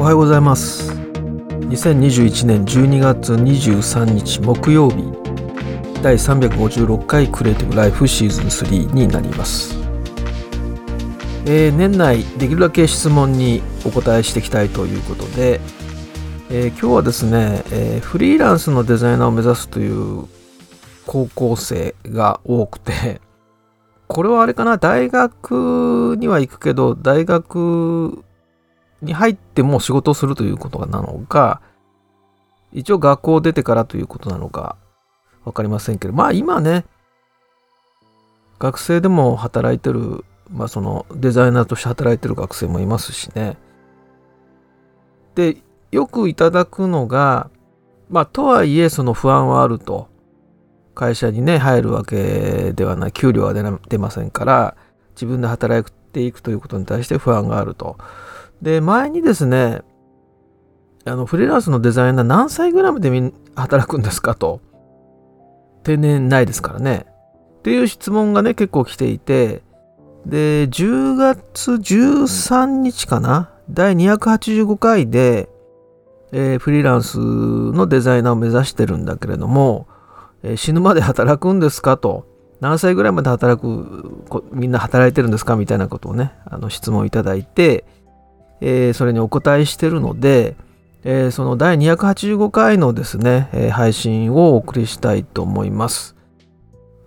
おはようございます。2021年12月23日木曜日。第356回クリエイティブライフシーズン3になります。えー、年内できるだけ質問にお答えしていきたいということで、えー、今日はですね、えー、フリーランスのデザイナーを目指すという高校生が多くてこれはあれかな大学には行くけど大学に入っても仕事をするということなのか一応学校を出てからということなのか分かりませんけどまあ今ね学生でも働いてるまあ、そのデザイナーとして働いてる学生もいますしね。で、よくいただくのが、まあ、とはいえその不安はあると。会社にね、入るわけではない。給料は出ませんから、自分で働いていくということに対して不安があると。で、前にですね、あの、フリーランスのデザイナー何歳ぐらいまで働くんですかと。定年ないですからね。っていう質問がね、結構来ていて、で、10月13日かな？第285回で、えー、フリーランスのデザイナーを目指してるんだけれども、えー、死ぬまで働くんですかと。何歳ぐらいまで働く、みんな働いてるんですか？みたいなことをね、あの質問いただいて、えー、それにお答えしてるので、えー、その第285回のですね、えー、配信をお送りしたいと思います。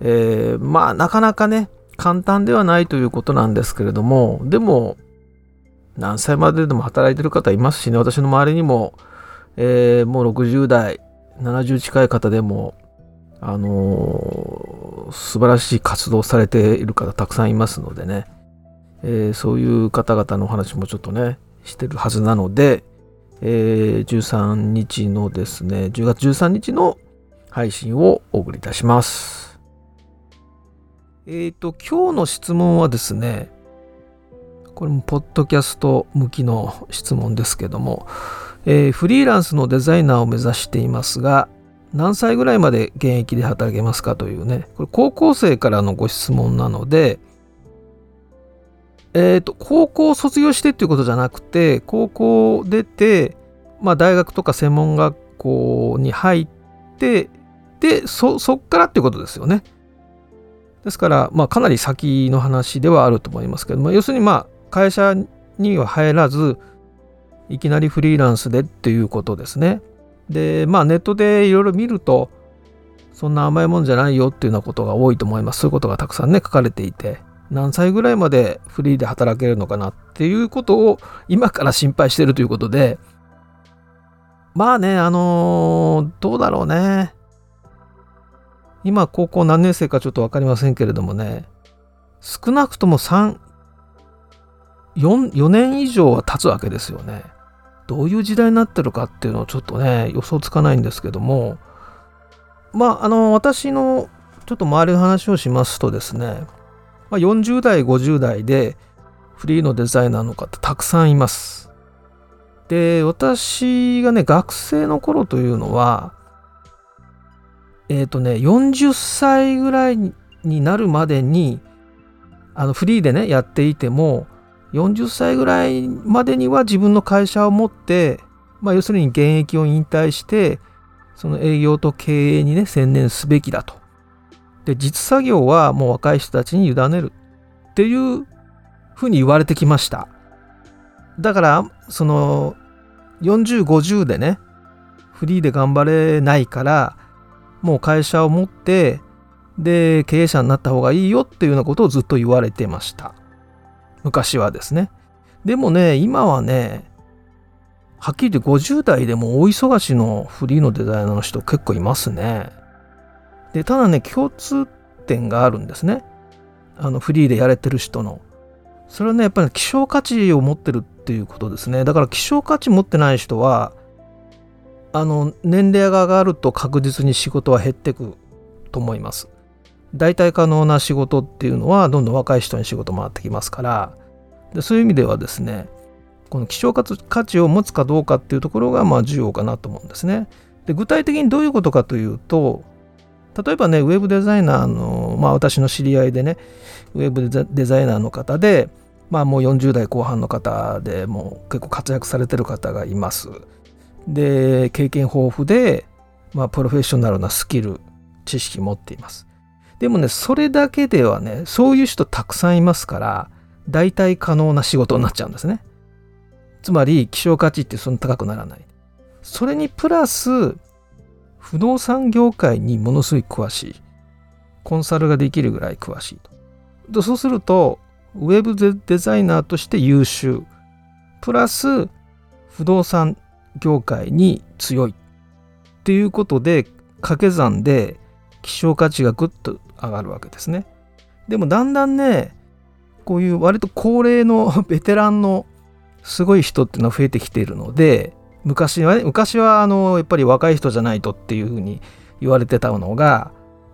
えまあ、なかなかね、簡単ではないということなんですけれども、でも、何歳まででも働いてる方いますしね、私の周りにも、えー、もう60代、70近い方でも、あのー、素晴らしい活動されている方たくさんいますのでね、えー、そういう方々のお話もちょっとね、してるはずなので、えー、13日のですね、10月13日の配信をお送りいたします。えっ、ー、と、今日の質問はですね、これもポッドキャスト向きの質問ですけども、えー、フリーランスのデザイナーを目指していますが、何歳ぐらいまで現役で働けますかというね、これ高校生からのご質問なので、えっ、ー、と、高校を卒業してっていうことじゃなくて、高校出て、まあ大学とか専門学校に入って、で、そ、そっからっていうことですよね。ですから、まあ、かなり先の話ではあると思いますけども、要するに、まあ、会社には入らず、いきなりフリーランスでっていうことですね。で、まあ、ネットでいろいろ見ると、そんな甘いもんじゃないよっていうようなことが多いと思います。そういうことがたくさんね、書かれていて、何歳ぐらいまでフリーで働けるのかなっていうことを今から心配してるということで、まあね、あのー、どうだろうね。今高校何年生かちょっと分かりませんけれどもね少なくとも3 4, 4年以上は経つわけですよね。どういう時代になってるかっていうのをちょっとね予想つかないんですけどもまああの私のちょっと周りの話をしますとですね、まあ、40代50代でフリーのデザイナーの方たくさんいます。で私がね学生の頃というのはえっ、ー、とね、40歳ぐらいになるまでに、あのフリーでね、やっていても、40歳ぐらいまでには自分の会社を持って、まあ、要するに現役を引退して、その営業と経営にね、専念すべきだと。で、実作業はもう若い人たちに委ねるっていうふうに言われてきました。だから、その、40、50でね、フリーで頑張れないから、もう会社を持ってで経営者になった方がいいよっていうようなことをずっと言われてました。昔はですね。でもね今はねはっきり言って50代でも大忙しのフリーのデザイナーの人結構いますね。でただね共通点があるんですねあのフリーでやれてる人のそれはねやっぱり希少価値を持ってるっていうことですねだから希少価値持ってない人はあの年齢が上がると確実に仕事は減ってくと思います。代替可能な仕事っていうのはどんどん若い人に仕事回ってきますからでそういう意味ではですねこの希少価値を持つかどうかっていうところがまあ重要かなと思うんですね。で具体的にどういうことかというと例えばねウェブデザイナーのまあ私の知り合いでねウェブデザイナーの方でまあもう40代後半の方でもう結構活躍されてる方がいます。で経験豊富で、まあ、プロフェッショナルなスキル知識持っています。でもねそれだけではねそういう人たくさんいますから大体可能な仕事になっちゃうんですね。つまり希少価値ってそんな高くならない。それにプラス不動産業界にものすごい詳しい。コンサルができるぐらい詳しいと。そうすると、ウェブデザイナーとして優秀。プラス、不動産業界に強い。っていうことで、掛け算で希少価値がぐっと上がるわけですね。でもだんだんね、こういう割と高齢のベテランのすごい人っていうのは増えてきているので、昔はね、昔はあの、やっぱり若い人じゃないとっていうふうに言われてたのが、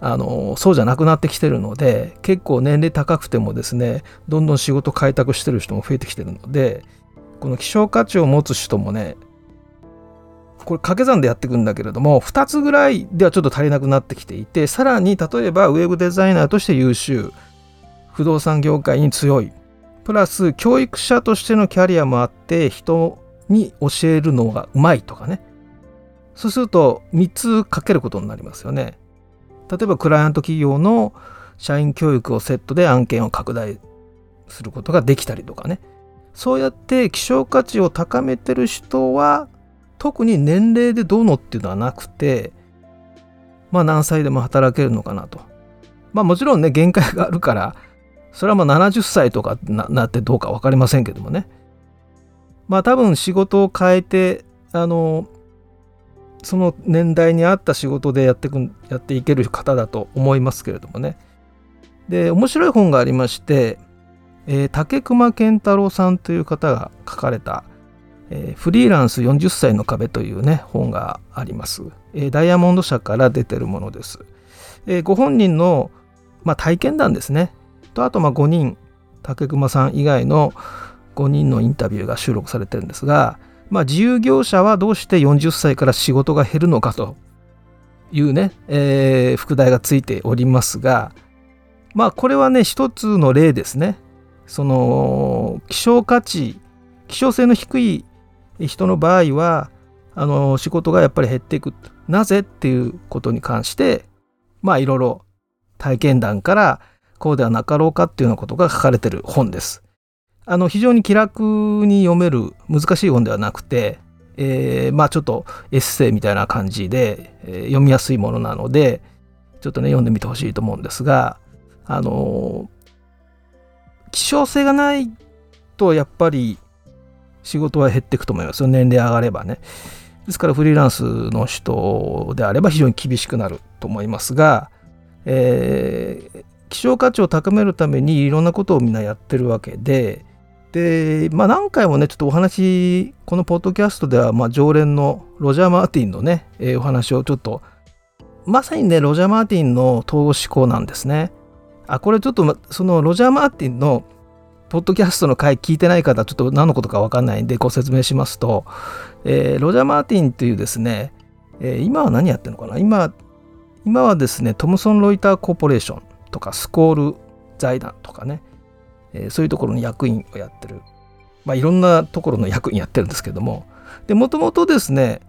あの、そうじゃなくなってきてるので、結構年齢高くてもですね、どんどん仕事開拓してる人も増えてきてるので、この希少価値を持つ人もね、これ掛け算でやっていくんだけれども、2つぐらいではちょっと足りなくなってきていて、さらに例えばウェブデザイナーとして優秀、不動産業界に強い、プラス教育者としてのキャリアもあって人に教えるのがうまいとかね。そうすると3つかけることになりますよね。例えばクライアント企業の社員教育をセットで案件を拡大することができたりとかね。そうやって希少価値を高めてる人は特に年齢でどうのっていうのはなくてまあ何歳でも働けるのかなと。まあもちろんね限界があるからそれはまあ70歳とかなってどうか分かりませんけどもね。まあ多分仕事を変えてあのその年代に合った仕事でやってくやっていける方だと思いますけれどもね。で面白い本がありまして、えー、竹熊健太郎さんという方が書かれたえー、フリーランス40歳の壁というね本があります、えー、ダイヤモンド社から出てるものです、え、ご本人の、まあ、体験談ですね。とあとま5人竹熊さん以外の5人のインタビューが収録されてるんですが、まあ、自由業者はどうして40歳から仕事が減るのかというね、えー、副題がついておりますがまあこれはね一つの例ですねその希少価値希少性の低い人の場合はあの仕事がやっぱり減っていくなぜっていうことに関してまあいろいろ体験談からこうではなかろうかっていうようなことが書かれてる本です。あの非常に気楽に読める難しい本ではなくて、えー、まあちょっとエッセイみたいな感じで、えー、読みやすいものなのでちょっとね読んでみてほしいと思うんですがあの希少性がないとやっぱり仕事は減っていくと思いますよ。年齢上がればね。ですからフリーランスの人であれば非常に厳しくなると思いますが、えー、希少価値を高めるためにいろんなことをみんなやってるわけででまあ何回もねちょっとお話このポッドキャストではまあ常連のロジャー・マーティンのね、えー、お話をちょっとまさにねロジャー・マーティンの統合思考なんですね。あこれちょっとそのロジャー・マーティンのポッドキャストの回聞いてない方ちょっと何のことか分かんないんでご説明しますと、えー、ロジャー・マーティンというですね、えー、今は何やってるのかな？今今はですねトムソン・ロイター・コーポレーションとかスコール財団とかね、えー、そういうところの役員をやってる、まあ、いろんなところの役員やってるんですけども。もともとですね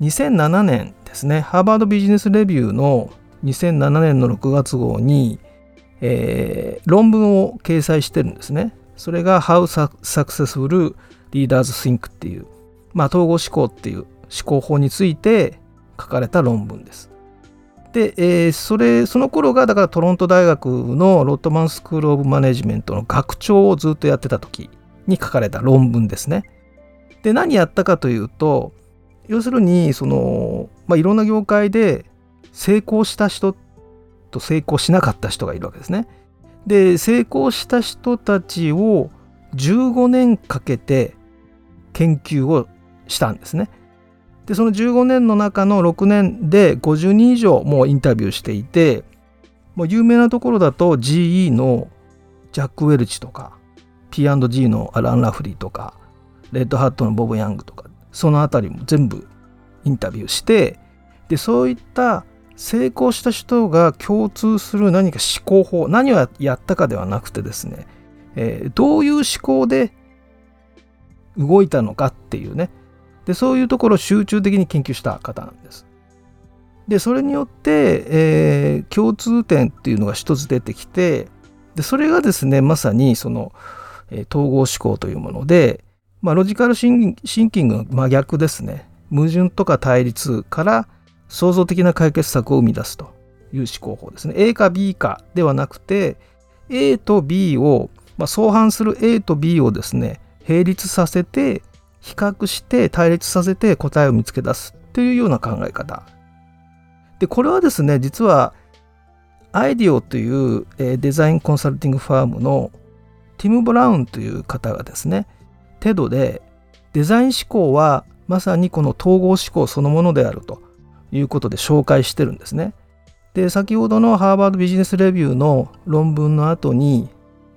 2007年ですねハーバードビジネスレビューの2007年の6月号に、えー、論文を掲載してるんですね。それが How Successful Leaders Think っていう、まあ、統合思考っていう思考法について書かれた論文です。で、えー、それその頃がだからトロント大学のロットマンスクール・オブ・マネジメントの学長をずっとやってた時に書かれた論文ですね。で何やったかというと要するにその、まあ、いろんな業界で成功した人と成功しなかった人がいるわけですね。で成功した人たちを15年かけて研究をしたんですね。でその15年の中の6年で50人以上もうインタビューしていてもう有名なところだと GE のジャック・ウェルチとか P&G のアラン・ラフリーとかレッドハットのボブ・ヤングとかその辺りも全部インタビューしてでそういった成功した人が共通する何か思考法何をやったかではなくてですねえー、どういう思考で動いたのかっていうねでそういうところを集中的に研究した方なんです。でそれによって、えー、共通点っていうのが一つ出てきてでそれがですねまさにその、えー、統合思考というもので、まあ、ロジカルシンキングの真逆ですね矛盾とか対立から創造的な解決策を生み出すという思考法ですね A か B かではなくて A と B を、まあ、相反する A と B をですね並立させて比較して対立させて答えを見つけ出すというような考え方でこれはですね実はアイディオという、デザインコンサルティングファームのティム・ブラウンという方がですねテドでデザイン思考はまさにこの統合思考そのものであるということで紹介してるんですね。で先ほどのハーバードビジネスレビューの論文の後に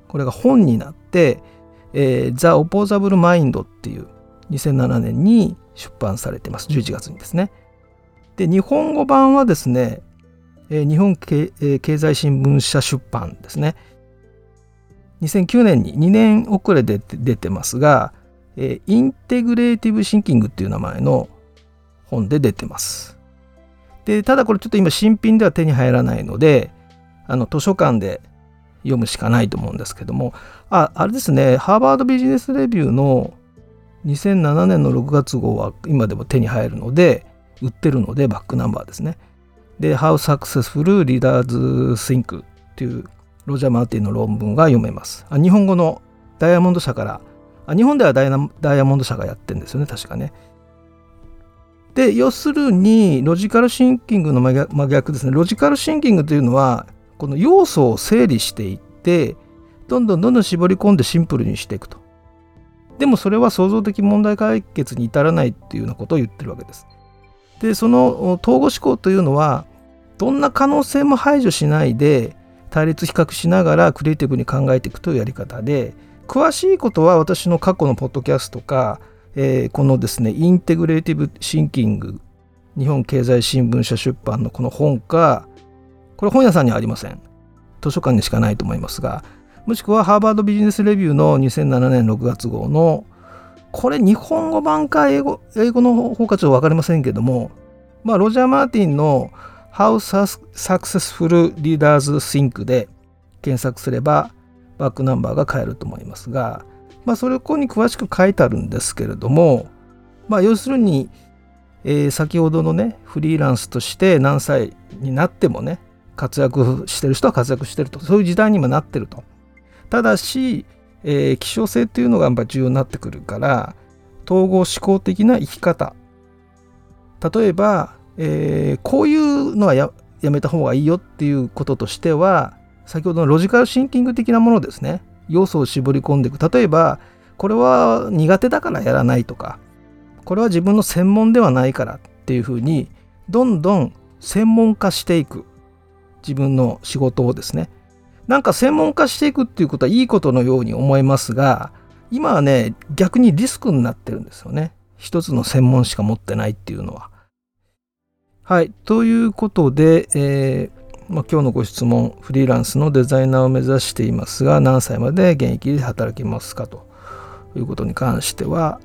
これが本になって「えー、The Opposable Mind」っていう2007年に出版されてます11月にですね。で日本語版はですね、えー、日本経,、済新聞社出版ですね。2009年に2年遅れで出てますが、えー、インテグレーティブシンキングっていう名前の本で出てます。でただこれちょっと今新品では手に入らないのであの図書館で読むしかないと思うんですけどもああれですねハーバードビジネスレビューの2007年の6月号は今でも手に入るので売ってるのでバックナンバーですね。で How Successful Leaders Think っていうロジャー・マーティンの論文が読めます。あ日本語のダイヤモンド社からあ日本ではダイヤモンド社がやってるんですよね確かね。で要するにロジカルシンキングの真逆ですね。ロジカルシンキングというのはこの要素を整理していってどんどんどんどん絞り込んでシンプルにしていくと。でもそれは創造的問題解決に至らないっていうようなことを言ってるわけです。でその統合思考というのはどんな可能性も排除しないで対立比較しながらクリエイティブに考えていくというやり方で詳しいことは私の過去のポッドキャストかえー、このですねインテグレーティブシンキング日本経済新聞社出版のこの本かこれ本屋さんにはありません。図書館にしかないと思いますがもしくはハーバードビジネスレビューの2007年6月号のこれ日本語版か英語英語の方かちょっと分かりませんけどもまあロジャー・マーティンの How Successful Leaders Think で検索すればバックナンバーが買えると思いますがまあ、それをここに詳しく書いてあるんですけれども、まあ、要するに、えー、先ほどのねフリーランスとして何歳になってもね活躍してる人は活躍してると。そういう時代にもなってると。ただし、えー、希少性っていうのがやっぱ重要になってくるから統合思考的な生き方。例えば、えー、こういうのはややめた方がいいよっていうこととしては先ほどのロジカルシンキング的なものですね。要素を絞り込んでいく。例えばこれは苦手だからやらないとか。これは自分の専門ではないからっていうふうにどんどん専門化していく自分の仕事をですね。なんか専門化していくっていうことはいいことのように思えますが今はね逆にリスクになってるんですよね。一つの専門しか持ってないっていうのは。はい。ということで、えまあ、今日のご質問フリーランスのデザイナーを目指していますが何歳まで現役で働きますかということに関しては、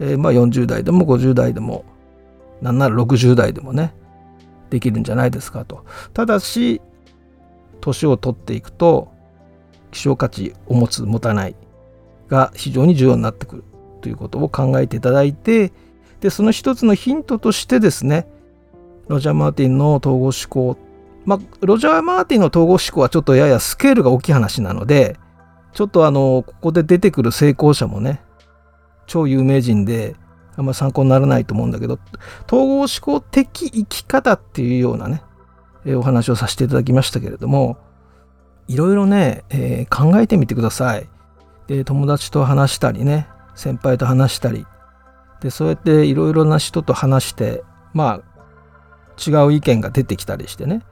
えー、まあ40代でも50代でもなんなら60代でもねできるんじゃないですかと。ただし年を取っていくと希少価値を持つ持たないが非常に重要になってくるということを考えていただいてでその一つのヒントとしてですねロジャー・マーティンの統合思考まあ、ロジャー・マーティンの統合思考はちょっとややスケールが大きい話なので、ちょっとあの、ここで出てくる成功者もね、超有名人で、あんま参考にならないと思うんだけど、統合思考的生き方っていうようなね、えお話をさせていただきましたけれども、いろいろね、えー、考えてみてください。で、友達と話したりね、先輩と話したり、で、そうやっていろいろな人と話して、まあ、違う意見が出てきたりしてね、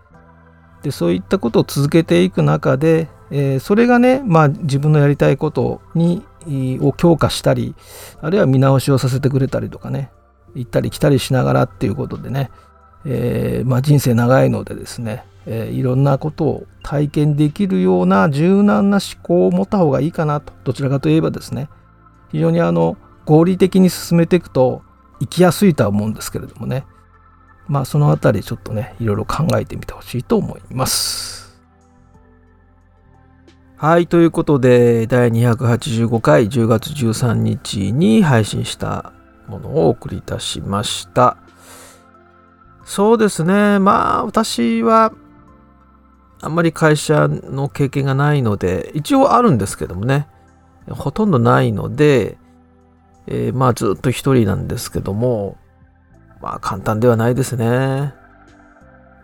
でそういったことを続けていく中で、えー、それがね、まあ、自分のやりたいことにを強化したりあるいは見直しをさせてくれたりとかね行ったり来たりしながらっていうことでね、えー、まあ、人生長いのでですね、えー、いろんなことを体験できるような柔軟な思考を持った方がいいかなとどちらかといえばですね非常にあの合理的に進めていくと生きやすいとは思うんですけれどもね。まあそのあたりちょっとねいろいろ考えてみてほしいと思います。はいということで第285回10月13日に配信したものをお送りいたしました。そうですね。まあ私はあんまり会社の経験がないので一応あるんですけどもね。ほとんどないので、えー、まあずっと一人なんですけども、まあ簡単ではないですね。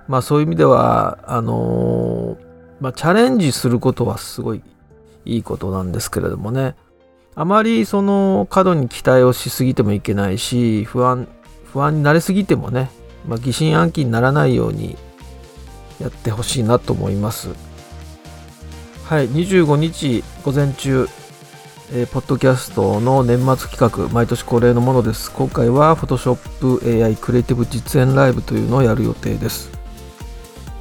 まあそういう意味では、あのー、まあチャレンジすることはすごいいいことなんですけれどもね、あまりその過度に期待をしすぎてもいけないし、不安、不安になりすぎてもね、まあ、疑心暗鬼にならないようにやってほしいなと思います。はい、25日午前中、えー、ポッドキャストの年末企画、毎年恒例のものです。今回は Photoshop AI クリエイティブ実演ライブというのをやる予定です。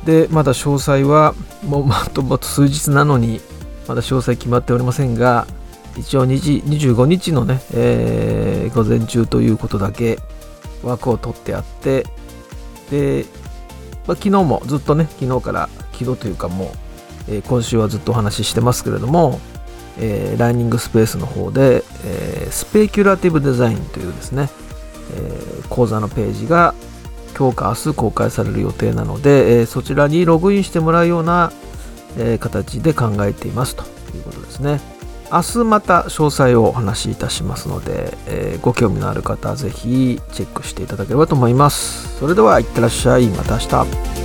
で、まだ詳細は、もうあともと数日なのに、まだ詳細決まっておりませんが、一応25日のね、えー、午前中ということだけ枠を取ってあって、で、まあ、昨日もずっとね、昨日から、昨日というかもう、えー、今週はずっとお話ししてますけれども、えー、ライニングスペースの方で、えー、スペキュラティブデザインというですね、えー、講座のページが今日か明日公開される予定なので、え、そちらにログインしてもらうような、え、形で考えていますということですね。明日また詳細をお話しいたしますので、えー、ご興味のある方はぜひチェックしていただければと思います。それではいってらっしゃい。また明日。